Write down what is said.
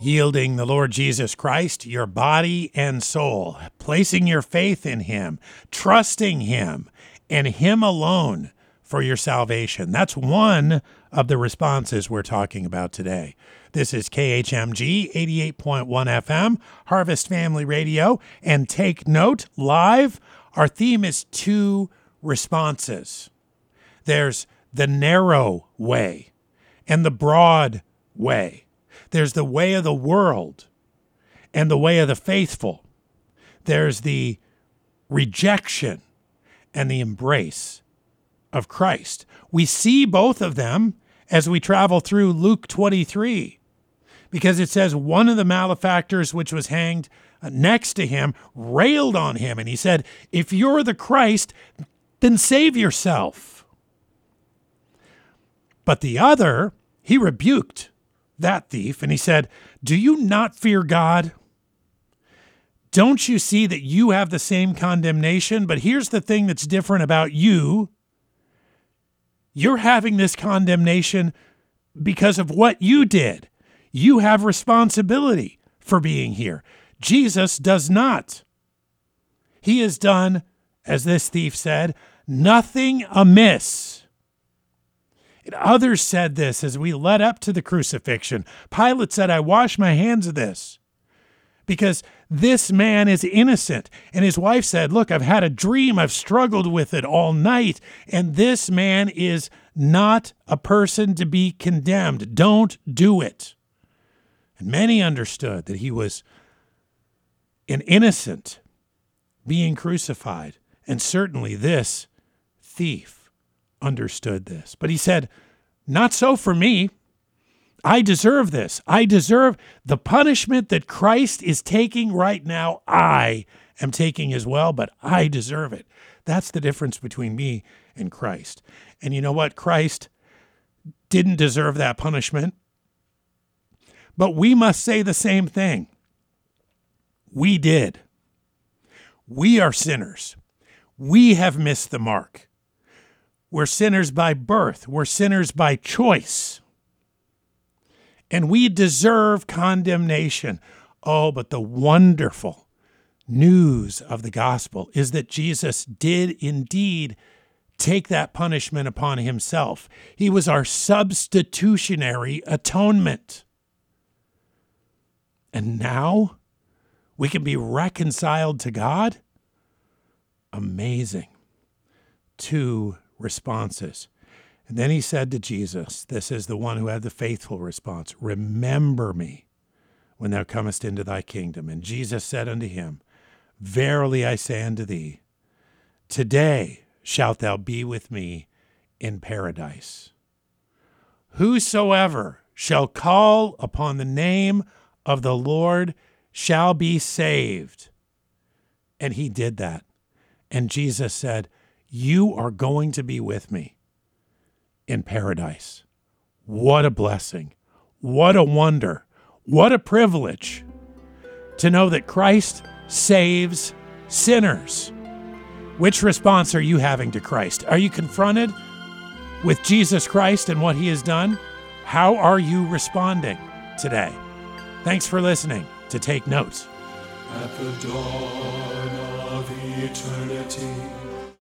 Yielding the Lord Jesus Christ, your body and soul, placing your faith in Him, trusting Him, and Him alone for your salvation. That's one of the responses we're talking about today. This is KHMG 88.1 FM, Harvest Family Radio, and take note live. Our theme is two responses there's the narrow way and the broad way. There's the way of the world and the way of the faithful. There's the rejection and the embrace of Christ. We see both of them as we travel through Luke 23 because it says one of the malefactors which was hanged next to him railed on him and he said, If you're the Christ, then save yourself. But the other, he rebuked that thief and he said, Do you not fear God? Don't you see that you have the same condemnation? But here's the thing that's different about you you're having this condemnation because of what you did. You have responsibility for being here. Jesus does not. He has done, as this thief said, nothing amiss. And others said this as we led up to the crucifixion. Pilate said, I wash my hands of this because this man is innocent. And his wife said, Look, I've had a dream. I've struggled with it all night. And this man is not a person to be condemned. Don't do it. And many understood that he was an innocent being crucified. And certainly this thief understood this. But he said, Not so for me. I deserve this. I deserve the punishment that Christ is taking right now. I am taking as well, but I deserve it. That's the difference between me and Christ. And you know what? Christ didn't deserve that punishment. But we must say the same thing. We did. We are sinners. We have missed the mark. We're sinners by birth, we're sinners by choice. And we deserve condemnation. Oh, but the wonderful news of the gospel is that Jesus did indeed take that punishment upon himself. He was our substitutionary atonement. And now we can be reconciled to God? Amazing. Two responses. And then he said to Jesus, This is the one who had the faithful response Remember me when thou comest into thy kingdom. And Jesus said unto him, Verily I say unto thee, today shalt thou be with me in paradise. Whosoever shall call upon the name of the Lord shall be saved. And he did that. And Jesus said, you are going to be with me in paradise. What a blessing. What a wonder. What a privilege to know that Christ saves sinners. Which response are you having to Christ? Are you confronted with Jesus Christ and what he has done? How are you responding today? Thanks for listening to Take Notes. At the dawn of eternity